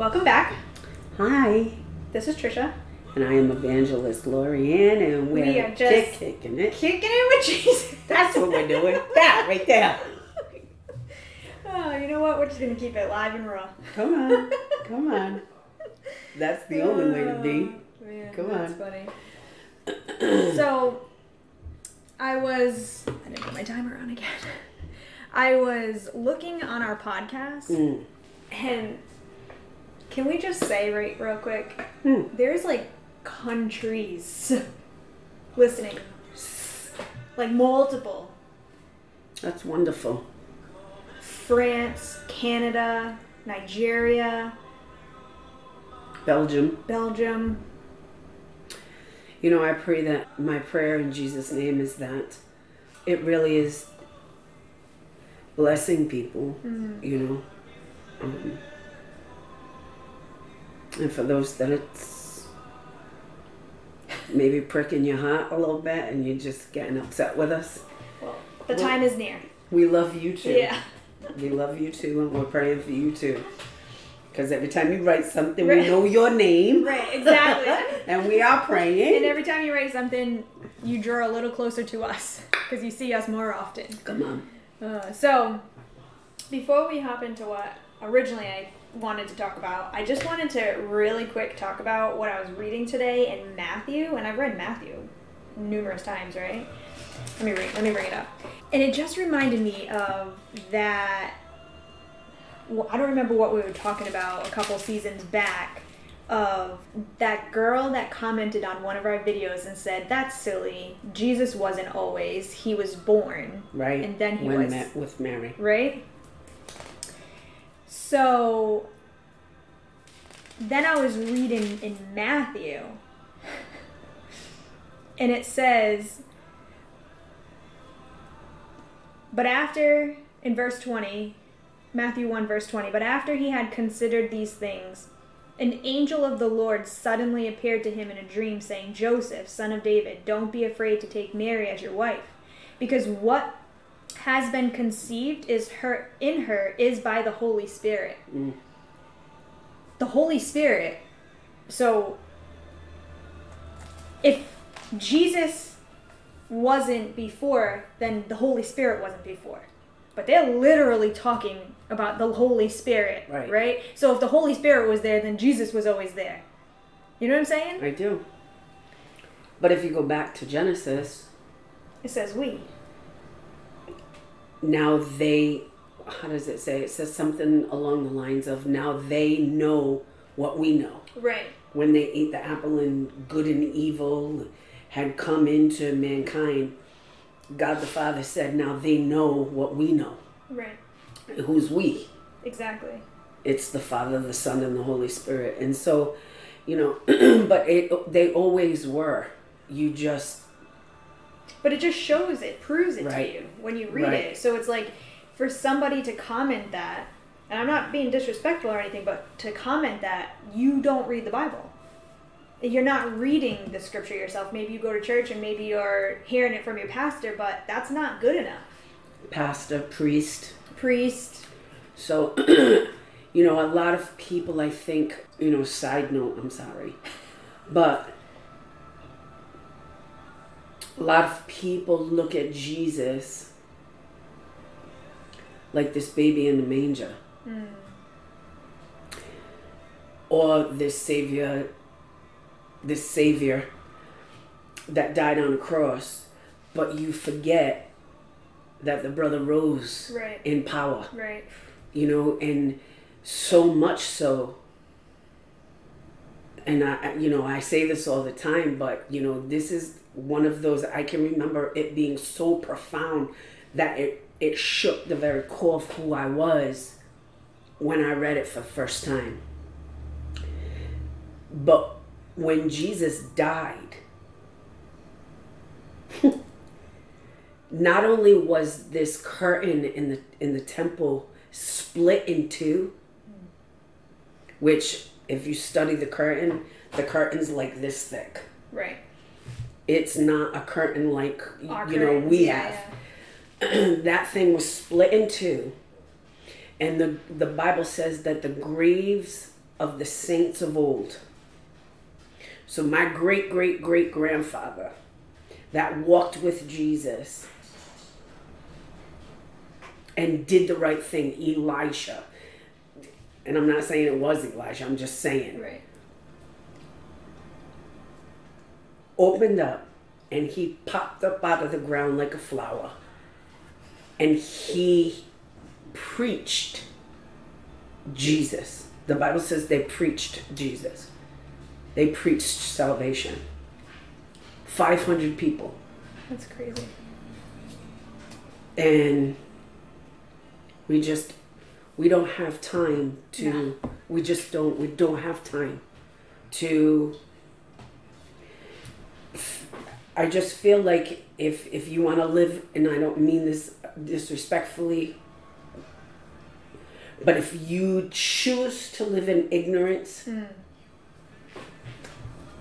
Welcome back. Hi, This is Trisha. and I am Evangelist Lorianne, and we're We are just- kick- kicking it. Kicking it with Jesus. That's what we're doing. that right there. Oh, you know what? We're just gonna keep it live and raw. Come on, come on. That's the only way to be. Oh, Man, Come that's on. That's funny. so, I was. I didn't put my timer on again. I was looking on our podcast, Mm. and can we just say right real quick? Mm. There's like countries listening, like multiple. That's wonderful. France, Canada, Nigeria, Belgium. Belgium. You know, I pray that my prayer in Jesus' name is that it really is blessing people, Mm. you know. Um, and for those that it's maybe pricking your heart a little bit and you're just getting upset with us, Well, the Well- time is near. we love you too. Yeah. We love you too, and we're praying for you too. Because every time you write something, Right. we know your name. Right, exactly. and we are praying. and every time you write something, you draw a little closer to us because you see us more often. Come on. Uh, so, before we hop into what originally I wanted to talk about, I just wanted to really quick talk about what I was reading today in Matthew, and I've read Matthew numerous times, right? Let me read. Let me bring it up, and it just reminded me of that. well, I don't remember what we were talking about a couple seasons back. Of that girl that commented on one of our videos and said, "That's silly. Jesus wasn't always. He was born." Right. And then he when was- met with Mary. right? So then I was reading in Matthew, and it says, but after, in verse 20, Matthew 1, verse 20, but after he had considered these things, an angel of the Lord suddenly appeared to him in a dream, saying, Joseph, son of David, don't be afraid to take Mary as your wife, because what has been conceived is her in her is by the Holy Spirit. Mm. The Holy Spirit. So if Jesus wasn't before, then the Holy Spirit wasn't before. But they're literally talking about the Holy Spirit, Right. right? So if the Holy Spirit was there, then Jesus was always there. You know what I'm saying? I do. But if you go back to Genesis, It says we. Now they, how does it say? It says something along the lines of now they know what we know. Right. When they ate the apple and good and evil had come into mankind, God the Father said, now they know what we know. Right. Who's we? Exactly. it's the Father, the Son, and the Holy Spirit. And so, you know, but it, they always were. You just But it just shows it, proves it Right. to you when you read Right. it. So it's like for somebody to comment that, and I'm not being disrespectful or anything, but to comment that you don't read the Bible. You're not reading the scripture yourself. Maybe you go to church and maybe you're hearing it from your pastor, but that's not good enough. pastor, priest. Priest. So, you know, a lot of people, I think, you know, side note, I'm sorry, but a lot of people look at Jesus like this baby in the manger. Hmm. Or this savior, this savior that died on the cross, but you forget that the brother rose Right. in power Right. you know, and so much so. And I- you know, I say this all the time, but you know, this is one of those I can remember it being so profound that it it shook the very core of who I was when I read it for the first time. But when Jesus died, not only was this curtain in the in the temple split in two, which if you study the curtain, the curtain's like this thick. Right. It's not a curtain like Our you know curtains, we yeah, have. that thing was split in two, and the the Bible says that the graves of the saints of old. So, my great great great grandfather that walked with Jesus and did the right thing, Elisha. And I'm not saying it was Elijah, I'm just saying. Right. Opened up and he popped up out of the ground like a flower. And he preached Jesus. The Bible says they preached Jesus. They preached salvation. 500 people. That's crazy. And we just we don't have time to we just don't we don't have time to I just feel like if if you want to live and I don't mean this disrespectfully but if you choose to live in ignorance hmm.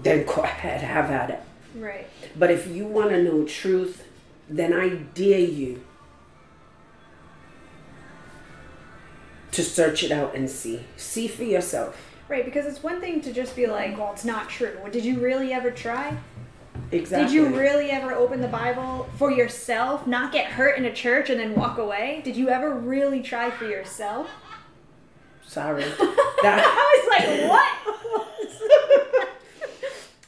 then go ahead have at it Right. but if you want to know truth then I dare you to search it out and see see for yourself Right, because it's one thing to just be like, well, it's not true. Did you really ever try? Exactly Did you really ever open the Bible for yourself, not get hurt in a church and then walk away? Did you ever really try for yourself? sorry that I was like, what?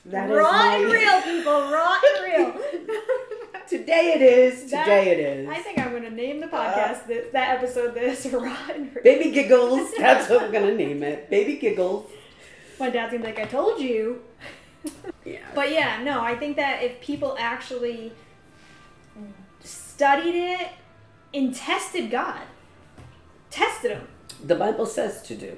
that is raw and my- real, people. Raw and real. today it is That- today it is I think I'm going to name the uh, podcast, this, that episode, this, Raw and Real. baby giggles that's what i'm gonna name it baby giggles My dad's to be like, I told you. yeah But yeah, no, I think that if people actually studied it and tested God, tested him, the bible says to do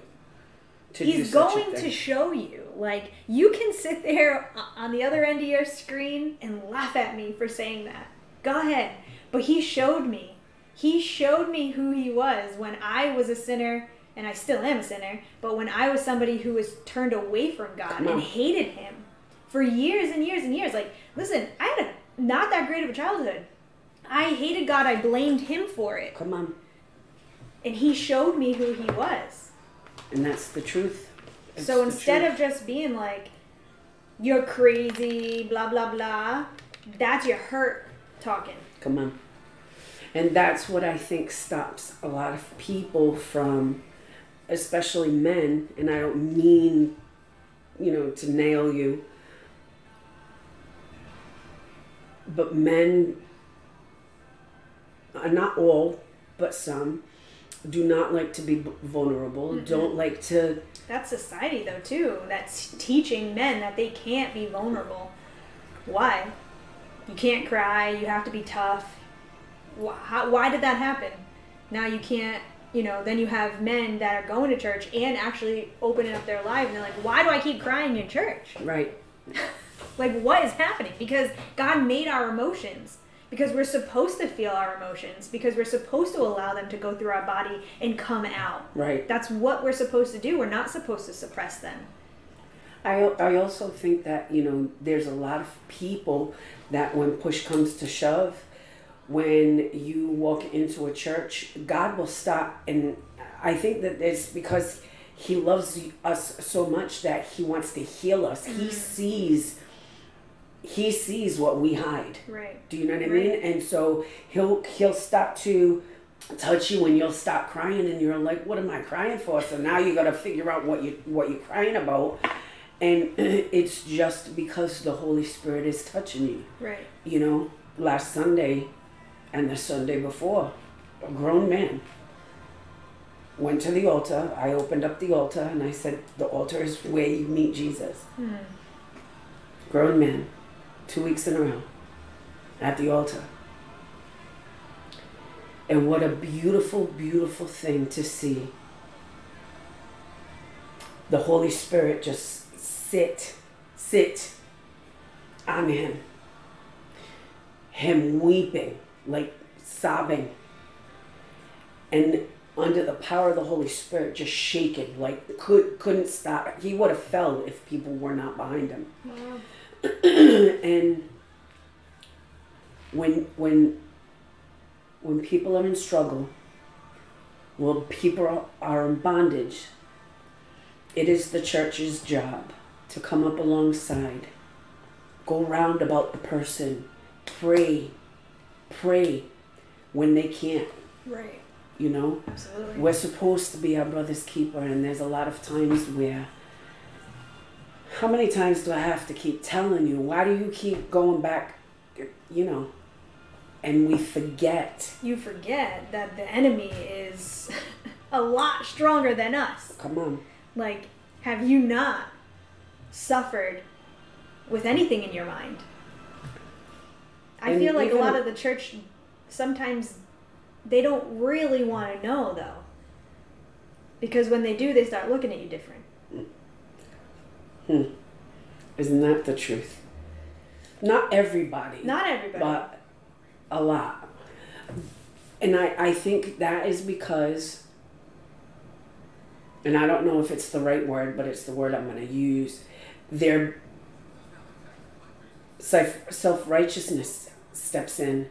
to he's a going to show you. Like, you can sit there on the other end of your screen and laugh at me for saying that. Go ahead. But he showed me. He showed me who he was when I was a sinner, and I still am a sinner, but when I was somebody who was turned away from God and hated him for years and years and years. Like, listen, I had a, not that great of a childhood. I hated God. I blamed him for it. come on And he showed me who he was. and that's the truth It's So instead truth. of just being like, you're crazy, blah, blah, blah, that's your hurt talking. Come on. And that's what I think stops a lot of people from, especially men, and I don't mean, you know, to nail you, but men, uh, not all, but some, do not like to be vulnerable, don't like to, That's society, though, too. That's teaching men that they can't be vulnerable. Why? You can't cry, you have to be tough. Why, how, why did that happen? Now you can't, you know, then you have men that are going to church and actually opening up their life, and they're like, why do I keep crying in church? right, Like, what is happening? Because God made our emotions. Because we're supposed to feel our emotions. Because we're supposed to allow them to go through our body and come out. right. That's what we're supposed to do. We're not supposed to suppress them. I, I also think that you know there's a lot of people that when push comes to shove when you walk into a church god will stop and i think that it's because he loves us so much that he wants to heal us he mm-hmm. sees he sees what we hide Right. do you know what I mean? Right. And so he'll he'll stop to touch you and you'll stop crying and you're like, what am I crying for? So now you got to figure out what you what you're crying about, and it's just because the Holy Spirit is touching you. Right. You know, last Sunday, and the Sunday before, a grown man went to the altar. I opened up the altar and I said, the altar is where you meet Jesus. Hmm. Grown man, two weeks in a row at the altar. And what a beautiful, beautiful thing to see. The Holy Spirit just sit, sit on him. Him weeping, like sobbing. And under the power of the Holy Spirit, just shaking, like could couldn't stop. He would have fell if people were not behind him and when when when people are in struggle when people are, are in bondage it is the church's job to come up alongside, go round about the person, pray, pray when they can't. Right. You know, Absolutely. we're supposed to be our brother's keeper, and there's a lot of times where. How many times do I have to keep telling you? Why do you keep going back? You know, and we forget. you forget that the enemy is a lot stronger than us. Come on. Like, have you not suffered with anything in your mind? I And feel like a lot of the church sometimes they don't really want to know though. Because when they do, they start looking at you different. Hmm. Isn't that the truth? Not everybody. Not everybody. but a lot. And I, I think that is because, and I don't know if it's the right word, but it's the word I'm going to use. Their self righteousness steps in,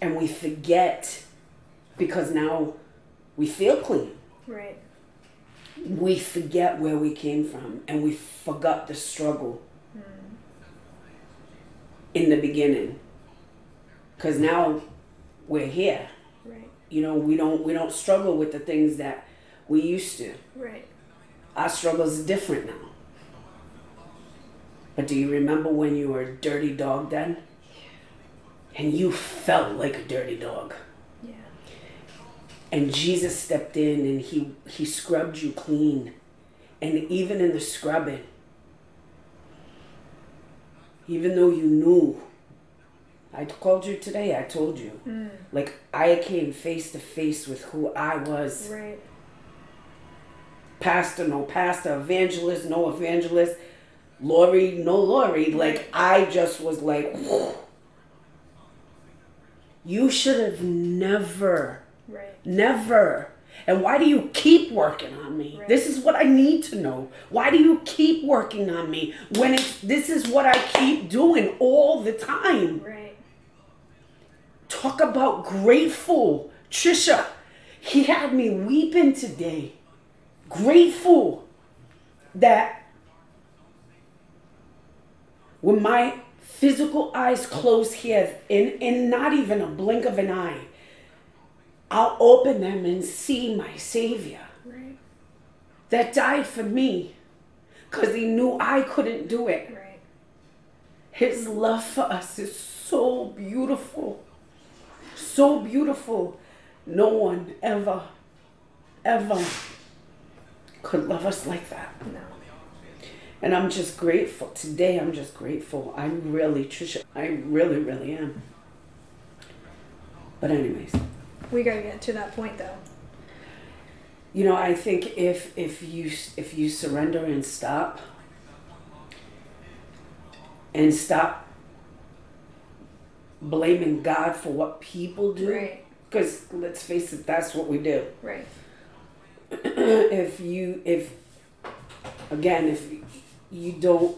and we forget because now we feel clean. right. We forget where we came from, and we forgot the struggle hmm. in the beginning. Because now we're here. Right. You know, we don't we don't struggle with the things that we used to. Right. Our struggles are different now. But do you remember when you were a dirty dog then? And you felt like a dirty dog. And Jesus stepped in and he he scrubbed you clean. And even in the scrubbing, even though you knew, I called you today, I told you. Mm. Like I came face to face with who I was. Right. Pastor, no pastor, evangelist, no evangelist, Lori, no Lori. Like I just was like, you should have never Right. Never. And why do you keep working on me? Right. This is what I need to know. Why do you keep working on me when it's this is what I keep doing all the time? Right. Talk about grateful. Trisha, he had me weeping today. Grateful that when my physical eyes close here in, in not even a blink of an eye, I'll open them and see my Savior Right. that died for me because he knew I couldn't do it. Right. His love for us is so beautiful. So beautiful. No one ever, ever could love us like that. No. And I'm just grateful. Today, I'm just grateful. I'm really, Trisha, I really, really am. But, anyways, We gotta get to that point though. you know, I think if if you if you surrender and stop and stop blaming God for what people do, Right. because let's face it, that's what we do. Right. if you if again if you don't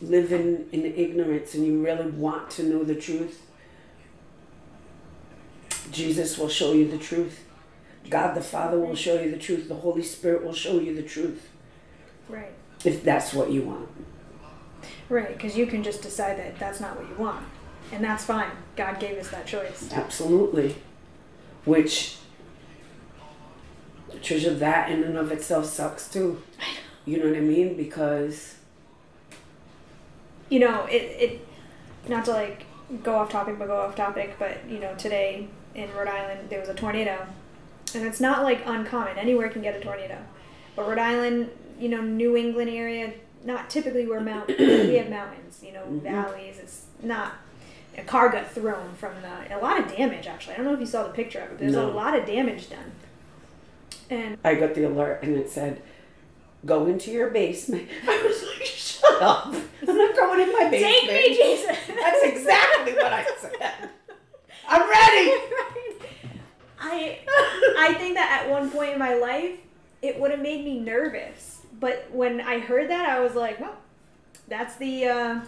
live in, in ignorance and you really want to know the truth jesus will show you the truth god the father will show you the truth the holy spirit will show you the truth Right. if that's what you want Right. Because you can just decide that that's not what you want, and that's fine. God gave us that choice. absolutely which Trisha, that in and of itself sucks too you know what i mean because you know, it, it not to like go off topic, but go off topic, but you know, today in Rhode Island there was a tornado, and it's not like uncommon. Anywhere can get a tornado, but Rhode Island, you know, New England area, not typically where mount we have mountains, you know, Mhm. valleys. It's not. A car got thrown from the a lot of damage actually. I don't know if you saw the picture of it. But there's No. a lot of damage done, and I got the alert and it said, "Go into your basement." I was like, "Shut up! I'm not going in my basement." take me, Jesus. That's exactly what I said. I'm ready. I I think that at one point in my life it would have made me nervous. But when I heard that I was like, well, that's the uh,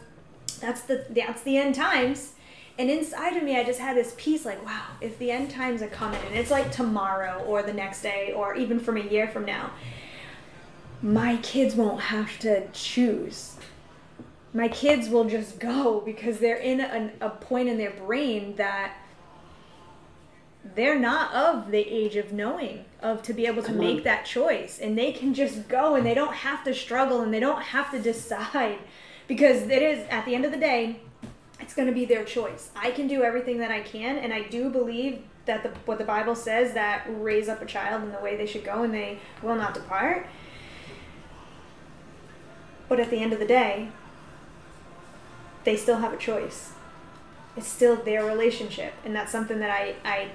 that's the that's the end times. And inside of me I just had this peace like, wow, if the end times are coming and it's like tomorrow or the next day or even from a year from now, my kids won't have to choose. My kids will just go because they're in a point in their brain that they're not of the age of knowing of to be able to Come make on. that choice. And they can just go and they don't have to struggle and they don't have to decide. Because it is at the end of the day it's going to be their choice. I can do everything that i can and i do believe that the, what the bible says that raise up a child in the way they should go and they will not depart. But at the end of the day they still have a choice. It's still their relationship and that's something that i i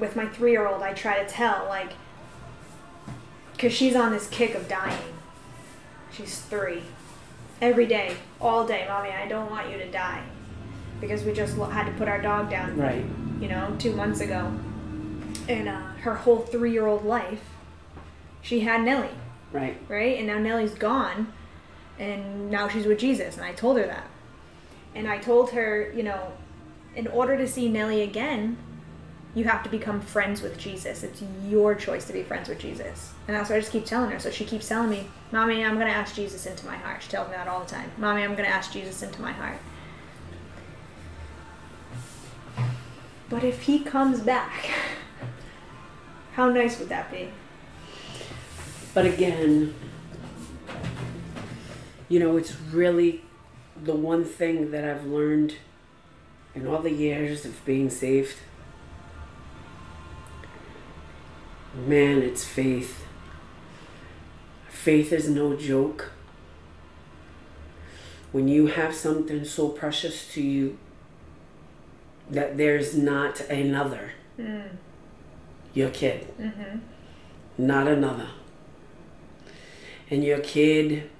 with my three year old, I try to tell, like, because she's on this kick of dying. She's three. Every day, all day, mommy, I don't want you to die. Because we just had to put our dog down, Right. you know, two months ago. And uh, her whole three year old life, she had Nellie, Right. right? And now Nellie's gone, and now she's with Jesus. And I told her that. And I told her, you know, in order to see Nellie again, you have to become friends with Jesus. It's your choice to be friends with Jesus. And that's what I just keep telling her. So she keeps telling me, Mommy, I'm going to ask Jesus into my heart. She tells me that all the time. Mommy, I'm going to ask Jesus into my heart. But if he comes back, how nice would that be? But again, you know, it's really the one thing that I've learned in all the years of being saved. Man, it's faith. Faith is no joke. When you have something so precious to you that there's not another, Mm. your kid, Mm-hmm. not another. And your kid,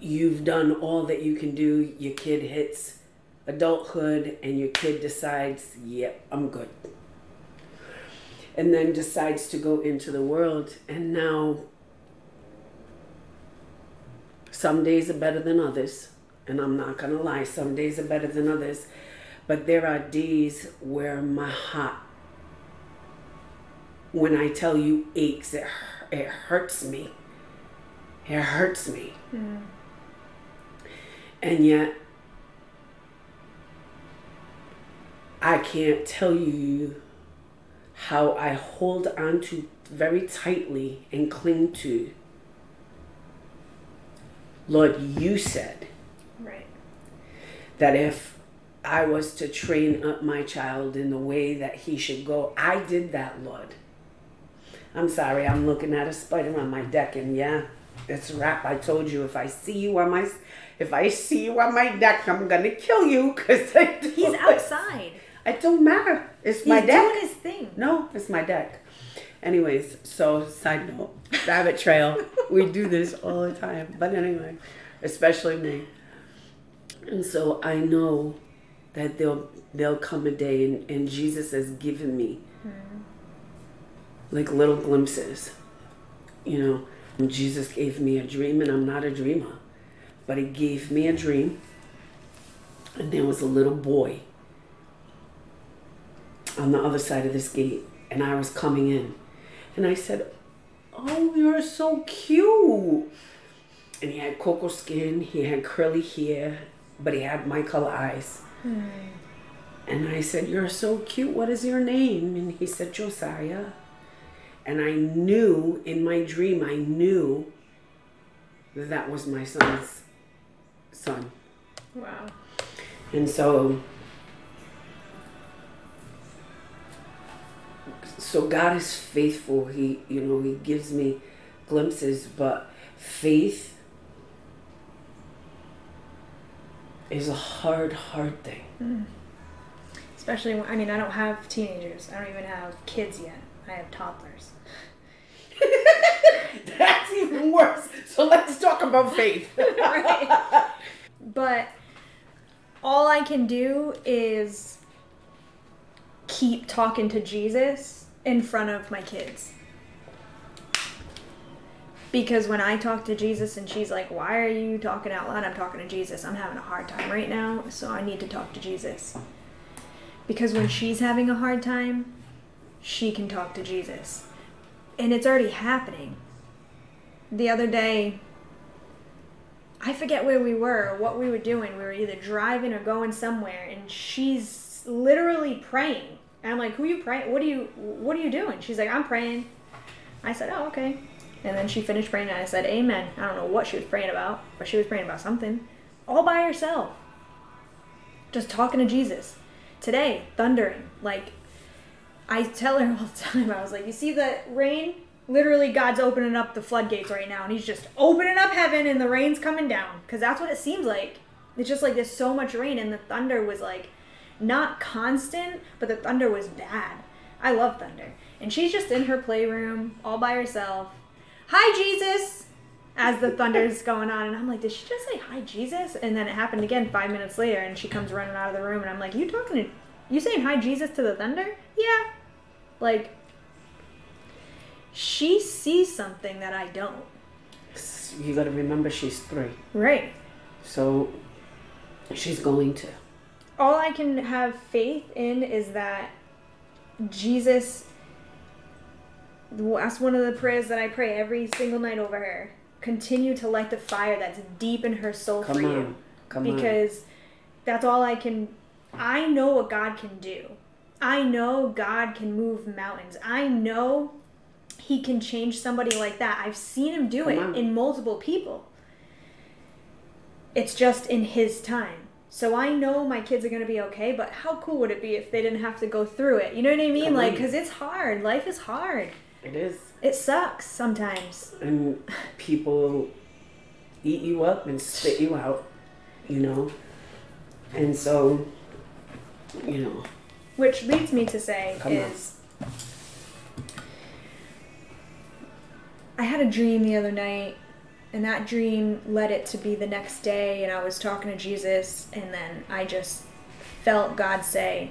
you've done all that you can do. Your kid hits adulthood, and your kid decides, yep, I'm good. And then decides to go into the world. And now, some days are better than others. And I'm not going to lie, some days are better than others. But there are days where my heart when I tell you aches, it, it hurts me. It hurts me. Mm. And yet, I can't tell you how I hold on to very tightly and cling to. Lord, you said Right. that if I was to train up my child in the way that he should go, I did that, Lord. I'm sorry, I'm looking at a spider on my deck, and yeah, it's wrap. I told you if I see you on my, if I see you on my deck, I'm gonna kill you because He's outside. It don't matter. It's He's my deck. doing his thing. No, it's my deck. Anyways, so side note, rabbit trail. we do this all the time. But anyway, especially me. And so I know that there'll there'll come a day and, and Jesus has given me hmm. like little glimpses. You know, and Jesus gave me a dream and I'm not a dreamer. But he gave me a dream. And there was a little boy on the other side of this gate and I was coming in. And I said, Oh, you're so cute. And he had cocoa skin, he had curly hair, but he had my color eyes. Hmm. And I said, You're so cute. What is your name? And he said, Josiah. And I knew in my dream, I knew that that was my son's son. Wow. And so, so God is faithful. He, you know, He gives me glimpses, but faith is a hard, hard thing. Mm. Especially when, I mean, I don't have teenagers. I don't even have kids yet. I have toddlers. That's even worse. So let's talk about faith. right. But all I can do is keep talking to Jesus in front of my kids. Because when I talk to Jesus and she's like, Why are you talking out loud? I'm talking to Jesus. I'm having a hard time right now, so I need to talk to Jesus. Because when she's having a hard time, she can talk to Jesus. and it's already happening. The other day, I forget where we were what we were doing. We were either driving or going somewhere, and she's literally praying. And I'm like, "Who are you praying? What are you What are you doing?" She's like, "I'm praying." I said, "Oh, okay." And then she finished praying, and I said, "Amen." I don't know what she was praying about, but she was praying about something, all by herself, just talking to Jesus. Today, thundering. Like, I tell her all the time. I was like, "You see the rain? literally God's opening up the floodgates right now and he's just opening up heaven and the rain's coming down because that's what it seems like. It's just like there's so much rain and the thunder was like not constant, but the thunder was bad. I love thunder. And she's just in her playroom all by herself. Hi Jesus as the thunder's going on and I'm like, did she just say hi Jesus? And then it happened again 5 minutes later and she comes running out of the room and I'm like, "You talking to you saying hi Jesus to the thunder?" Yeah. Like she sees something that I don't. You got to remember she's three. Right. So she's going to. All I can have faith in is that Jesus. That's one of the prayers that I pray every single night over her. Continue to light the fire that's deep in her soul Come for on. you. Come because on. that's all I can. I know what God can do. I know God can move mountains. I know he can change somebody like that. I've seen him do Come it on. in multiple people. It's just in his time. So I know my kids are going to be okay, but how cool would it be if they didn't have to go through it? You know what I mean? Come like, because it's hard. Life is hard. It is. It sucks sometimes. And people eat you up and spit you out, you know? And so, you know. Which leads me to say Come is. On I had a dream the other night, and that dream led it to be the next day, and I was talking to Jesus, and then I just felt God say,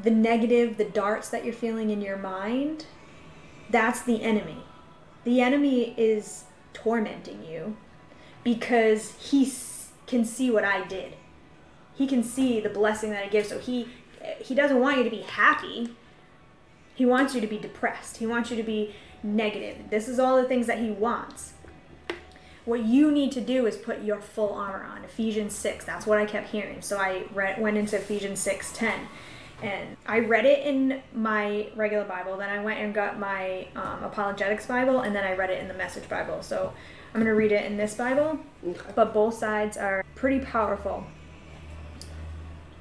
the negative, the darts that you're feeling in your mind, that's the enemy. The enemy is tormenting you because he can see what I did. He can see the blessing that I give. So he he doesn't want you to be happy. He wants you to be depressed. He wants you to be negative. This is all the things that he wants. What you need to do is put your full armor on. Ephesians 6. That's what I kept hearing. So I read, went into Ephesians 6 10. And I read it in my regular Bible. Then I went and got my um, Apologetics Bible. And then I read it in the Message Bible. So I'm going to read it in this Bible. Okay. But both sides are pretty powerful.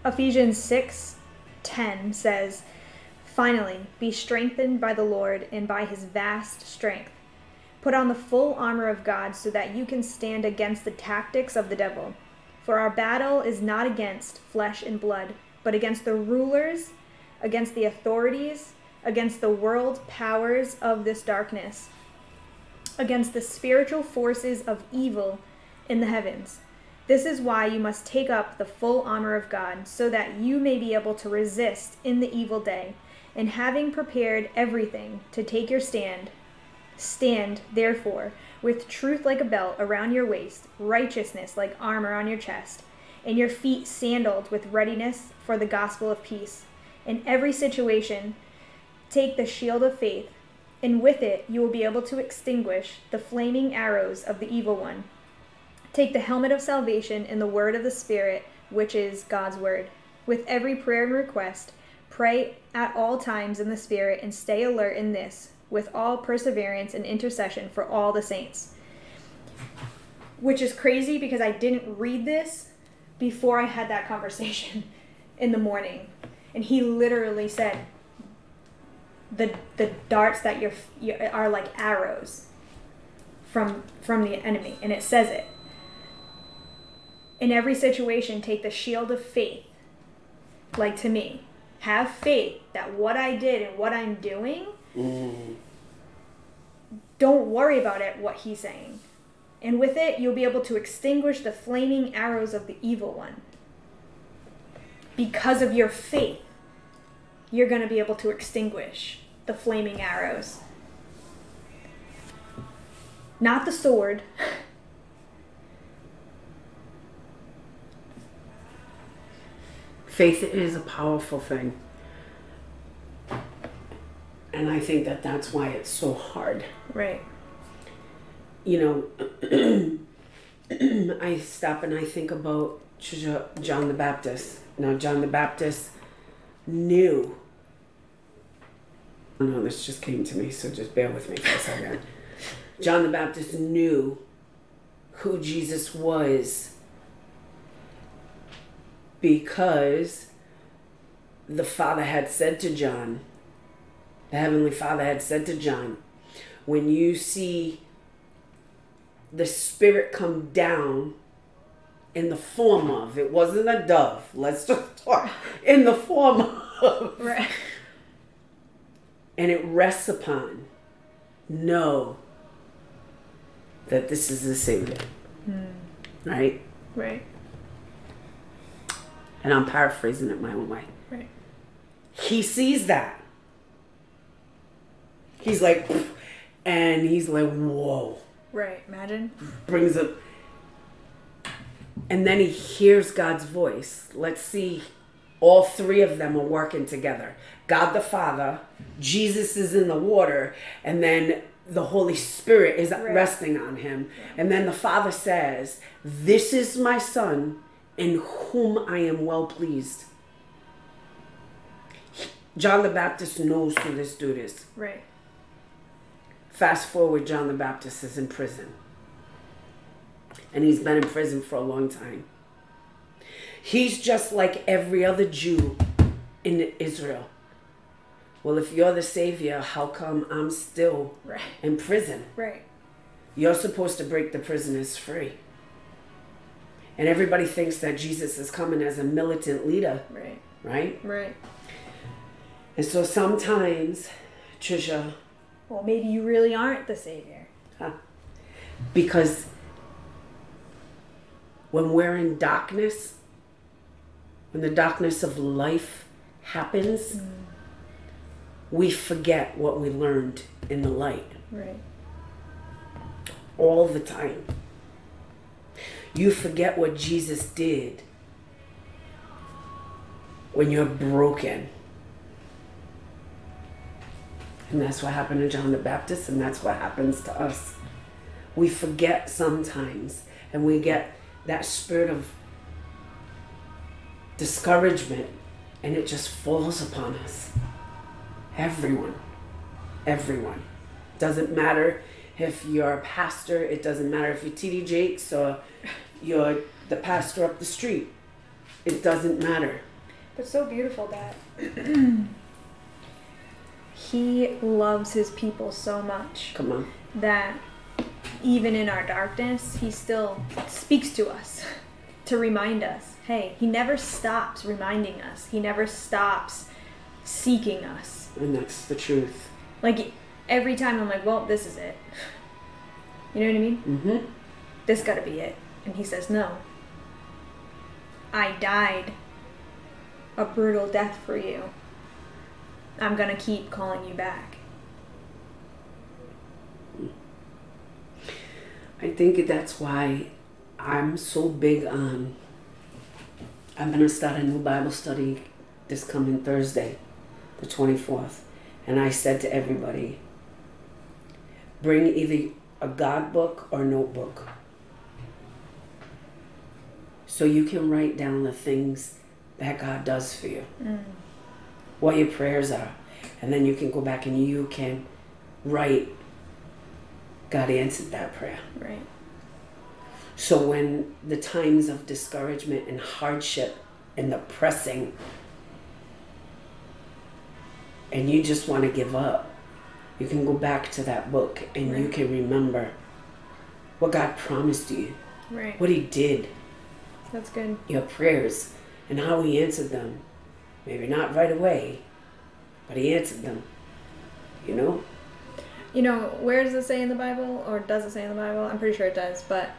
Ephesians 6 10 says, Finally, be strengthened by the Lord and by his vast strength. Put on the full armor of God so that you can stand against the tactics of the devil. For our battle is not against flesh and blood, but against the rulers, against the authorities, against the world powers of this darkness, against the spiritual forces of evil in the heavens. This is why you must take up the full armor of God, so that you may be able to resist in the evil day and having prepared everything to take your stand, stand, therefore, with truth like a belt around your waist, righteousness like armor on your chest, and your feet sandaled with readiness for the gospel of peace. In every situation, take the shield of faith, and with it you will be able to extinguish the flaming arrows of the evil one. Take the helmet of salvation and the word of the Spirit, which is God's word. With every prayer and request, Pray at all times in the Spirit and stay alert in this, with all perseverance and intercession for all the saints. Which is crazy because I didn't read this before I had that conversation in the morning. And he literally said, the, the darts that you're, you are like arrows from from the enemy and it says it in every situation take the shield of faith like to me have faith that what I did and what I'm doing, mm. don't worry about it, what he's saying. And with it, you'll be able to extinguish the flaming arrows of the evil one. Because of your faith, you're going to be able to extinguish the flaming arrows. Not the sword. Faith is a powerful thing. And I think that that's why it's so hard. Right. You know, I stop and I think about John the Baptist. Now, John the Baptist knew. Oh no, this just came to me, so just bear with me for a second. John the Baptist knew who Jesus was because the Father had said to John, the Heavenly Father had said to John, when you see the Spirit come down in the form of, it wasn't a dove, let's just talk, in the form of, right. and it rests upon, know that this is the Savior. Mm. Right? Right. And I'm paraphrasing it my own way. Right. He sees that. He's like, and he's like, whoa. Right. Imagine. Brings up. And then he hears God's voice. Let's see. All three of them are working together. God the Father, Jesus is in the water, and then the Holy Spirit is right. resting on him. And then the Father says, This is my Son in whom I am well pleased. John the Baptist knows who this dude is. Right. Fast forward, John the Baptist is in prison. And he's been in prison for a long time. He's just like every other Jew in Israel. Well, if you're the Savior, how come I'm still right. in prison? Right. You're supposed to break the prisoners free. And everybody thinks that Jesus is coming as a militant leader. Right. Right? Right. And so sometimes, Trisha. Well, maybe you really aren't the Savior. Huh? Because when we're in darkness, when the darkness of life happens, mm we forget what we learned in the light. Right. All the time. You forget what Jesus did when you're broken. And that's what happened to John the Baptist, and that's what happens to us. We forget sometimes, and we get that spirit of discouragement, and it just falls upon us. Everyone. Everyone. Doesn't matter if you're a pastor, it doesn't matter if you're TD Jakes or you're the pastor up the street. It doesn't matter. But so beautiful that he loves his people so much. Come on. That even in our darkness, he still speaks to us to remind us hey, he never stops reminding us, he never stops seeking us and that's the truth. Like every time I'm like, well, this is it. You know what I mean? Mm-hmm. This got to be it. And he says, no. I died a brutal death for you. I'm going to keep calling you back. I think that's why I'm so big on. I'm going to start a new Bible study this coming Thursday the 24th, and I said to everybody, bring either a God book or notebook so you can write down the things that God does for you, mm. what your prayers are, and then you can go back and you can write, God answered that prayer. Right. So when the times of discouragement and hardship and the pressing and you just want to give up, you can go back to that book and right. you can remember what God promised you, right. what He did. That's good. Your prayers and how He answered them. Maybe not right away, but He answered them. You know? You know, where does it say in the Bible, or does it say in the Bible? I'm pretty sure it does, but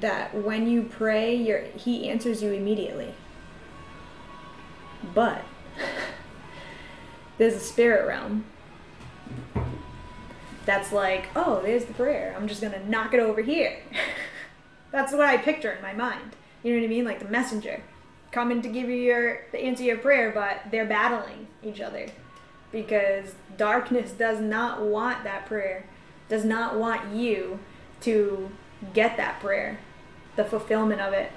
that when you pray, He answers you immediately. But there's a spirit realm that's like, oh, there's the prayer. I'm just gonna knock it over here. that's what I picture in my mind. You know what I mean? Like the messenger coming to give you your to answer your prayer, but they're battling each other. because darkness does not want that prayer, does not want you to get that prayer, the fulfillment of it.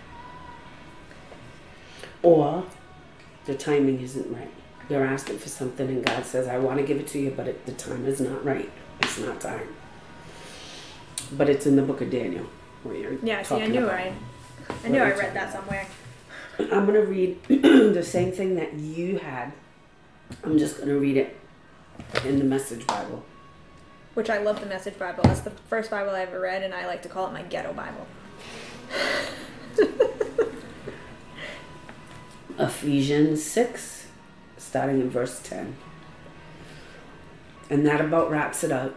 Or the timing isn't right. You're asking for something, and God says, I want to give it to you, but it, the time is not right. It's not time. But it's in the book of Daniel. Where you're Yeah, see, I knew about- I, knew I read that somewhere. I'm going to read the same thing that you had. I'm just going to read it in the Message Bible. Which I love the Message Bible. That's the first Bible I ever read, and I like to call it my ghetto Bible. Ephesians 6, starting in verse 10. And that about wraps it up.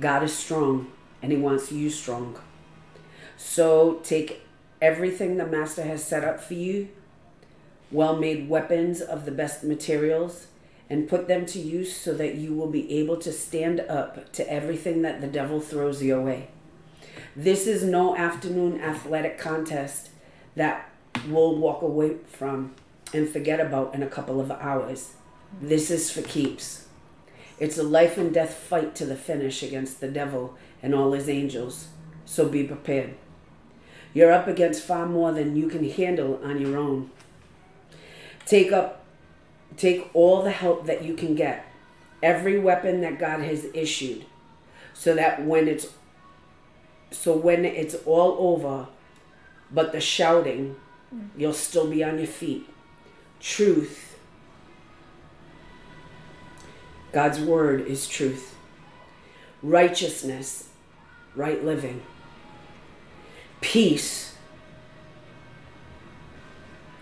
God is strong, and He wants you strong. So take everything the Master has set up for you, well made weapons of the best materials, and put them to use so that you will be able to stand up to everything that the devil throws your way. This is no afternoon athletic contest that we'll walk away from and forget about in a couple of hours. This is for keeps. It's a life and death fight to the finish against the devil and all his angels. So be prepared. You're up against far more than you can handle on your own. Take up take all the help that you can get. Every weapon that God has issued so that when it's so when it's all over but the shouting you'll still be on your feet. Truth. God's word is truth. Righteousness, right living. Peace.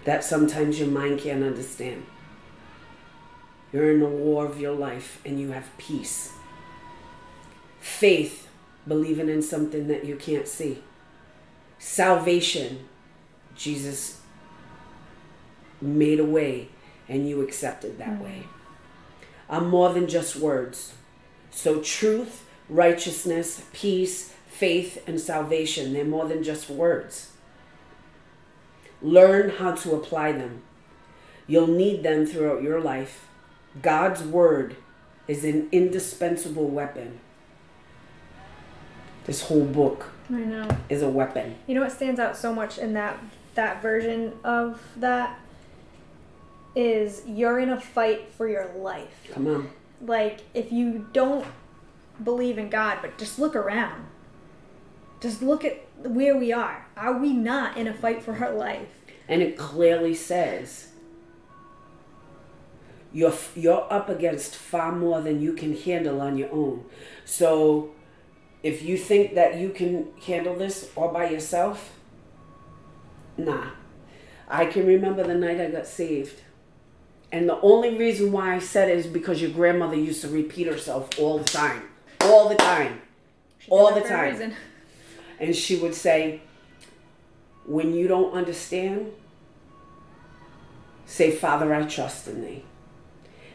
That sometimes your mind can't understand. You're in the war of your life and you have peace. Faith, believing in something that you can't see. Salvation, Jesus made a way and you accepted that mm. way. Are more than just words. So, truth, righteousness, peace, faith, and salvation, they're more than just words. Learn how to apply them. You'll need them throughout your life. God's word is an indispensable weapon. This whole book I know. is a weapon. You know what stands out so much in that that version of that is you're in a fight for your life. Come on. Like if you don't believe in God, but just look around. Just look at where we are. Are we not in a fight for our life? And it clearly says you're you're up against far more than you can handle on your own. So if you think that you can handle this all by yourself, nah. I can remember the night I got saved. And the only reason why I said it is because your grandmother used to repeat herself all the time. All the time. She All that the for a time. And she would say, When you don't understand, say, Father, I trust in thee.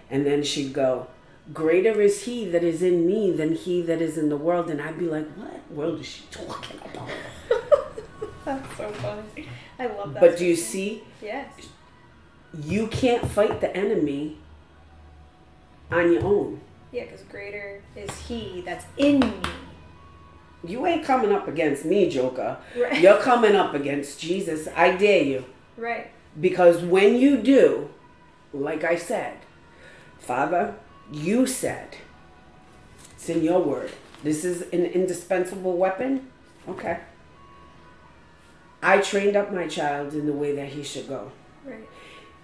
And then she'd go, Greater is he that is in me than he that is in the world. And I'd be like, What world is she talking about? That's so funny. I love that. But do you see, Yes. you can't fight the enemy on your own. Yeah, because greater is He that's in me. You ain't coming up against me, Joker. Right. You're coming up against Jesus. I dare you. Right. Because when you do, like I said, Father, you said, it's in your word, this is an indispensable weapon. Okay. I trained up my child in the way that he should go. Right.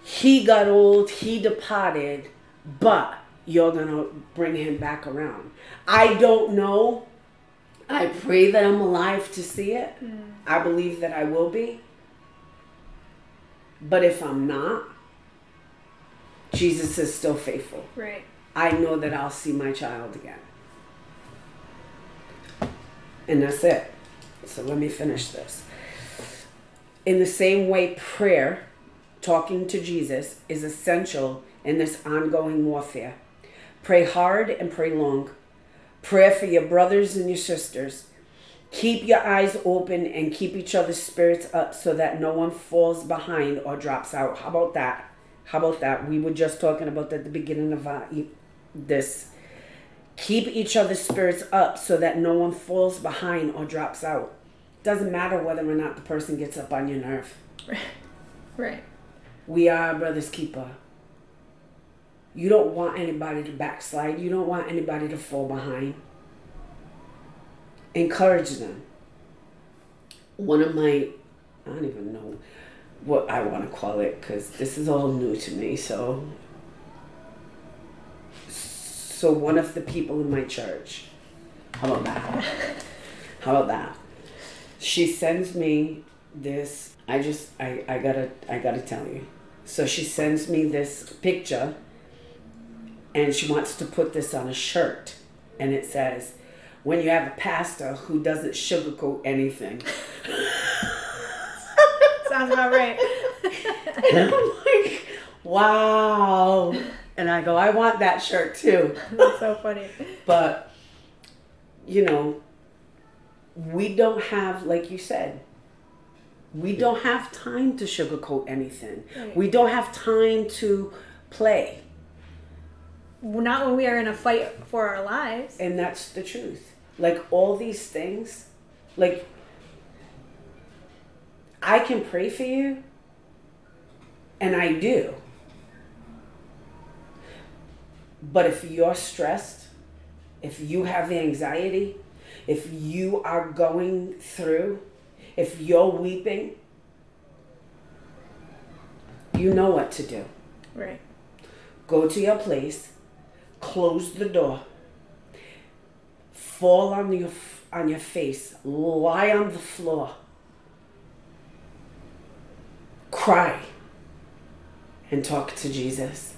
He got old, he departed, but you're going to bring him back around. I don't know. I pray that I'm alive to see it. I believe that I will be. But if I'm not, Jesus is still faithful. Right. I know that I'll see my child again. And that's it. So let me finish this. In the same way, prayer, talking to Jesus, is essential in this ongoing warfare. Pray hard and pray long. Prayer for your brothers and your sisters. Keep your eyes open and keep each other's spirits up so that no one falls behind or drops out. How about that? How about that? We were just talking about at the beginning of our, this. Keep each other's spirits up so that no one falls behind or drops out. Doesn't matter whether or not the person gets up on your nerve. Right. Right. We are brother's keeper. You don't want anybody to backslide. You don't want anybody to fall behind. Encourage them. One of my, I don't even know what I want to call it because this is all new to me. So, so one of the people in my church, how about that? How about that? She sends me this. I just, I, I gotta, I gotta tell you. So she sends me this picture and she wants to put this on a shirt. And it says, when you have a pastor who doesn't sugarcoat anything. Sounds about right. And I'm like, wow. And I go, I want that shirt too. That's so funny. But, you know, we don't have, like you said, we don't have time to sugarcoat anything. Right. We don't have time to play. Not when we are in a fight for our lives. And that's the truth. Like all these things, like I can pray for you, and I do. But if you're stressed, if you have anxiety, if you are going through, if you're weeping, you know what to do. Right. Go to your place, close the door, fall on your on your face, lie on the floor, cry, and talk to Jesus.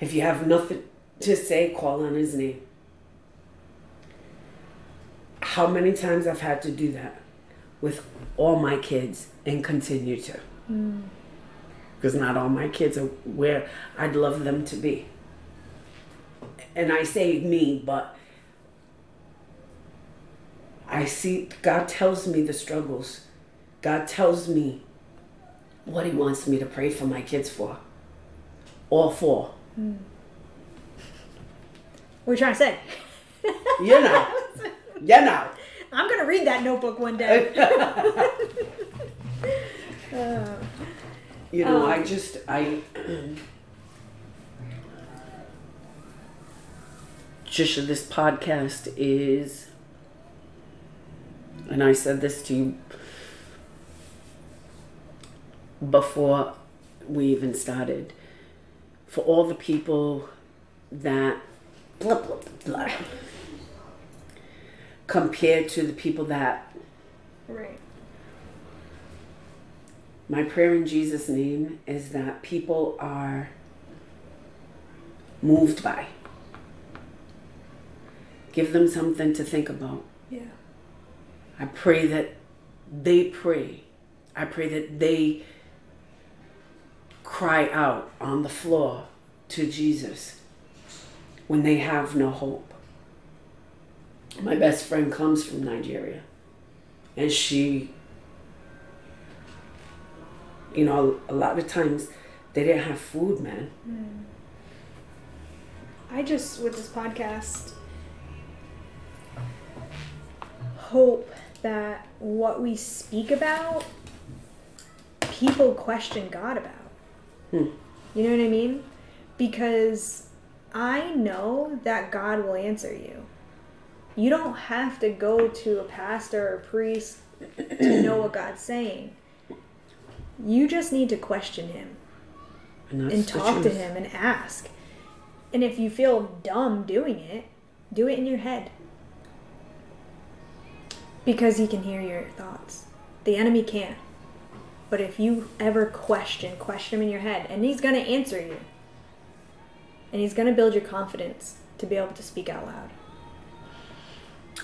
If you have nothing to say, call on his name. How many times I've had to do that with all my kids and continue to mm. because not all my kids are where I'd love them to be. And I say me, but I see God tells me the struggles. God tells me what He wants me to pray for my kids for. All four. What are you trying to say? You know. you know. I'm gonna read that notebook one day. Uh, You know, Um, I just I just this podcast is and I said this to you before we even started. For all the people that blah blah blah compared to the people that right. My prayer in Jesus' name is that people are moved by. Give them something to think about. Yeah. I pray that they pray. I pray that they cry out on the floor to Jesus when they have no hope. My best friend comes from Nigeria and she you know, a lot of times they didn't have food, man. Hmm. I just, with this podcast, hope that what we speak about, people question God about. Hmm. You know what I mean? Because I know that God will answer you. You don't have to go to a pastor or priest to know what God's saying. You just need to question Him And, and talk to him and ask. And if you feel dumb doing it, do it in your head. Because he can hear your thoughts. The enemy can't. But if you ever question, question him in your head, and he's going to answer you. And he's going to build your confidence to be able to speak out loud.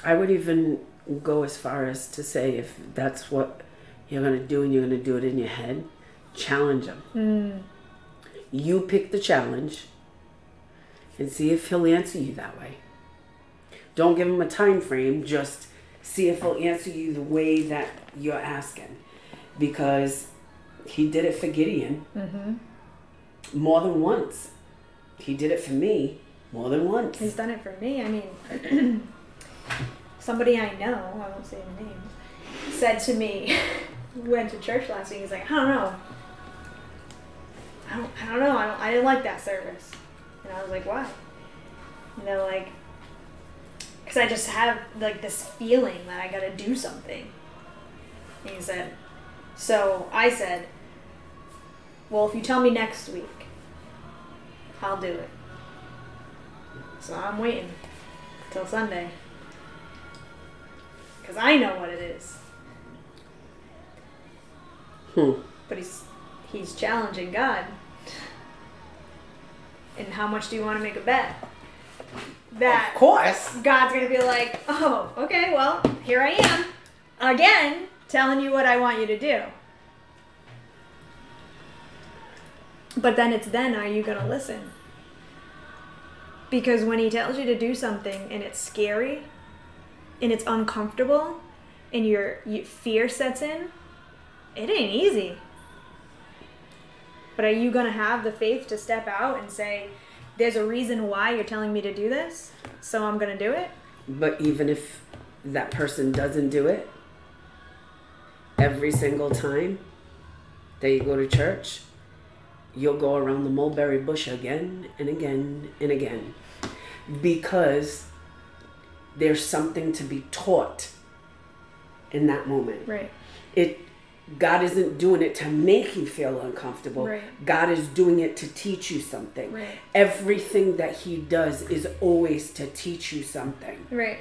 I would even go as far as to say if that's what you're going to do and you're going to do it in your head, challenge him. Hmm. You pick the challenge and see if he'll answer you that way. Don't give him a time frame, just see if he'll answer you the way that you're asking. Because he did it for Gideon. Mm-hmm. more than once. He did it for me more than once. He's done it for me. I mean, somebody I know, I won't say the name, said to me, went to church last week. He's like, I don't know. I don't, I don't know. I, don't, I didn't like that service. And I was like, why? And they're like, because I just have like this feeling that I gotta do something. And he said, so I said, well, if you tell me next week, I'll do it. So I'm waiting till Sunday. Because I know what it is. Hmm. But he's he's challenging God. And how much do you want to make a bet? That Of course. God's gonna be like, oh, okay, well, here I am, again, telling you what I want you to do. But then it's then, are you gonna listen? Because when he tells you to do something and it's scary, and it's uncomfortable, and your, your fear sets in, it ain't easy. But are you gonna have the faith to step out and say, "There's a reason why you're telling me to do this, so I'm gonna do it"? But even if that person doesn't do it, every single time that you go to church, you'll go around the mulberry bush again and again and again because there's something to be taught in that moment. Right. It God isn't doing it to make you feel uncomfortable. Right. God is doing it to teach you something. Right. Everything that he does is always to teach you something Right.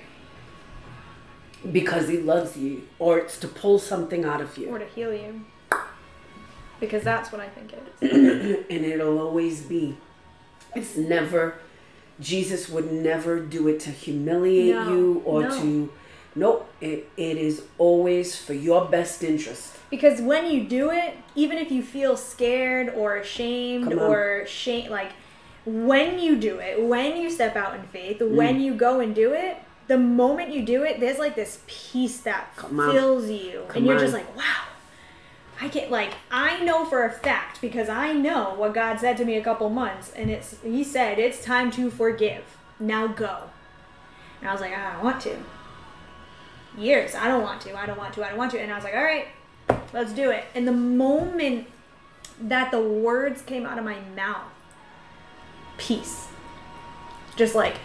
because he loves you or it's to pull something out of you Or to heal you. Because that's what I think it is. and it'll always be it's never jesus would never do it to humiliate No, you or no. to nope it, it is always for your best interest Because when you do it, even if you feel scared or ashamed or shame, like when you do it, when you step out in faith, Mm. when you go and do it, the moment you do it, there's like this peace that Come on. fills you, Come and you're just like, wow. I get like I know for a fact because I know what God said to me a couple months, and it's He said it's time to forgive. Now go. And I was like, I don't want to. Years, I don't want to. I don't want to. I don't want to. And I was like, all right, let's do it. And the moment that the words came out of my mouth, peace, just like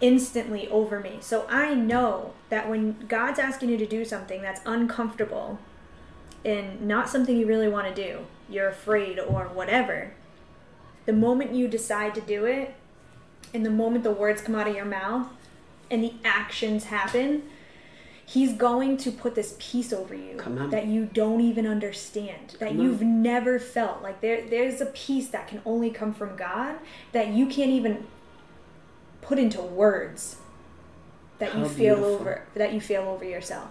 instantly over me. So I know that when God's asking you to do something that's uncomfortable and not something you really want to do, you're afraid or whatever, the moment you decide to do it, and the moment the words come out of your mouth and the actions happen, He's going to put this peace over you on. that you don't even understand, that Come you've never felt. Like there, there's a peace that can only come from God that you can't even put into words. That you feel beautiful. over, that you feel over yourself.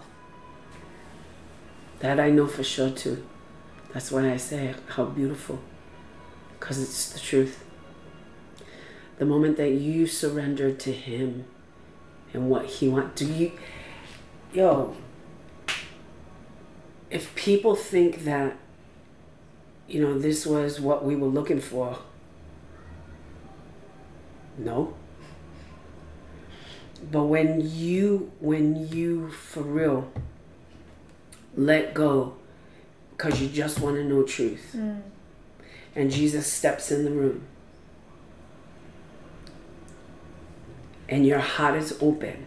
that i know for sure too that's why i say how beautiful because it's the truth the moment that you surrender to him and what he wants do you yo if people think that you know this was what we were looking for no. But when you when you for real let go because you just want to know truth hmm. and jesus steps in the room and your heart is open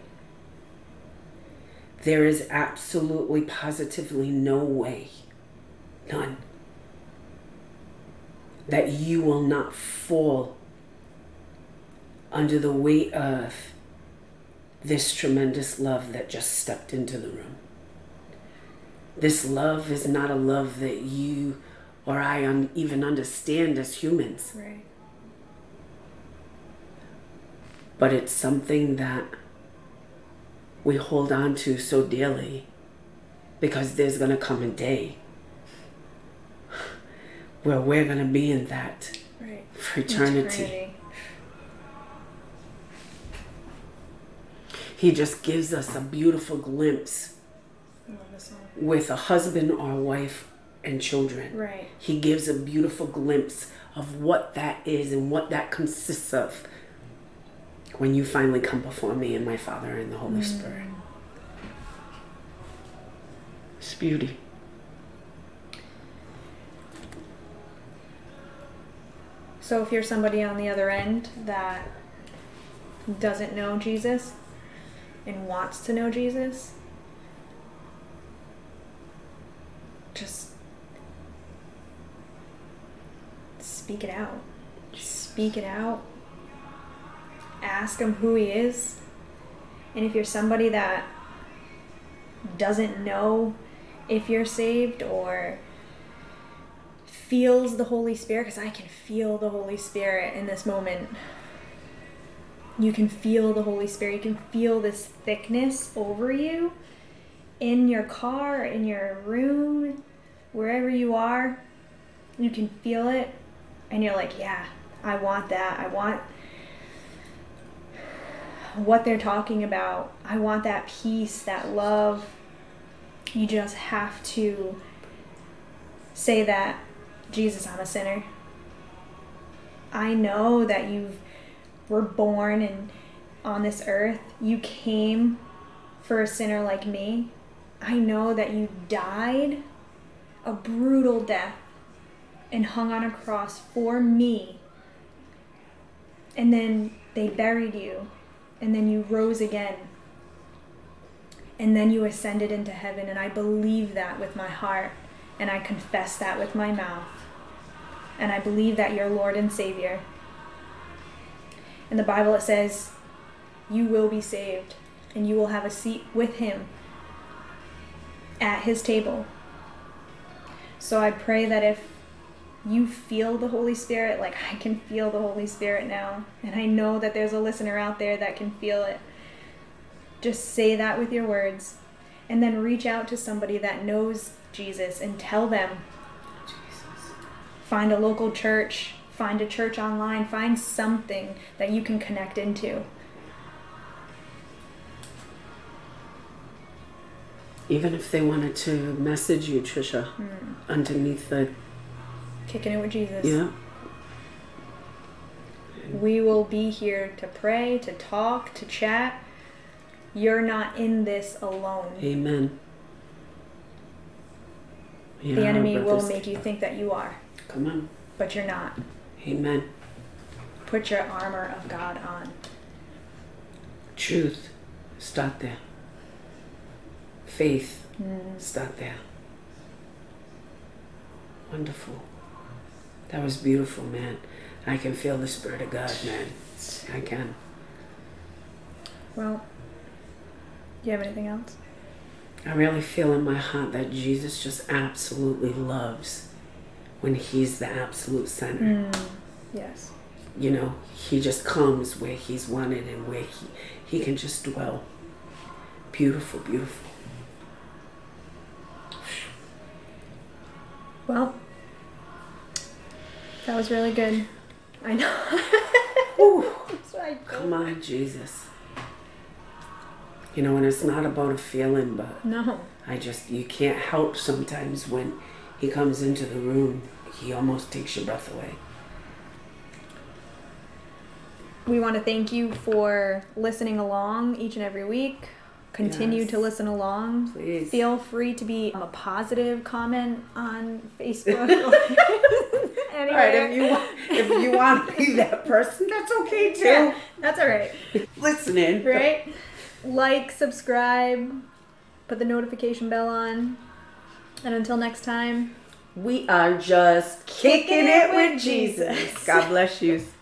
there is absolutely positively no way none that you will not fall under the weight of this tremendous love that just stepped into the room. This love is not a love that you or I un- even understand as humans, Right. but it's something that we hold on to so dearly because there's going to come a day where we're going to be in that Right. for eternity. Eternity. He just gives us a beautiful glimpse I love this song. with a husband or wife and children. Right. He gives a beautiful glimpse of what that is and what that consists of when you finally come before me and my Father and the Holy mm. Spirit. It's beauty. So if you're somebody on the other end that doesn't know Jesus and wants to know Jesus, just speak it out. Speak it out. Ask him who he is. And if you're somebody that doesn't know if you're saved or feels the Holy Spirit, because I can feel the Holy Spirit in this moment. You can feel the Holy Spirit. You can feel this thickness over you in your car, in your room, wherever you are. You can feel it, and you're like, yeah, I want that. I want what they're talking about. I want that peace, that love. You just have to say that Jesus, I'm a sinner. I know that you were born and on this earth. You came for a sinner like me. I know that you died a brutal death and hung on a cross for me. And then they buried you. And then you rose again. And then you ascended into heaven. And I believe that with my heart. And I confess that with my mouth. And I believe that you're Lord and Savior. In the Bible, it says, You will be saved, and you will have a seat with Him at His table. So I pray that if you feel the Holy Spirit, like I can feel the Holy Spirit now, and I know that there's a listener out there that can feel it, just say that with your words. And then reach out to somebody that knows Jesus and tell them find a local church, find a church online, find something that you can connect into. Even if they wanted to message you, Trisha, Mm. underneath the Kicking it with Jesus. yeah, We will be here to pray, to talk, to chat. You're not in this alone. Amen. The enemy will make you think that you are, Come on. but you're not. Amen. Put your armor of God on. Truth. Start there. Faith. Mm. Start there. Wonderful. That was beautiful, man. I can feel the Spirit of God, man. I can. Well, do you have anything else? I really feel in my heart that Jesus just absolutely loves when He's the absolute center. Mm. Yes. You know, He just comes where He's wanted and where He, he can just dwell. Beautiful, beautiful. Well, that was really good. I know. Come on, Jesus. You know, and it's not about a feeling, but No. I just, you can't help sometimes when He comes into the room, He almost takes your breath away. We want to thank you for listening along each and every week. Continue Yes. to listen along. Please. Feel free to be a positive comment on Facebook. All right, if you want, if you want to be that person, that's okay too. Yeah, that's all right. Listening, Right? Like, subscribe, put the notification bell on. And until next time, We are just kicking it with Jesus. God bless you.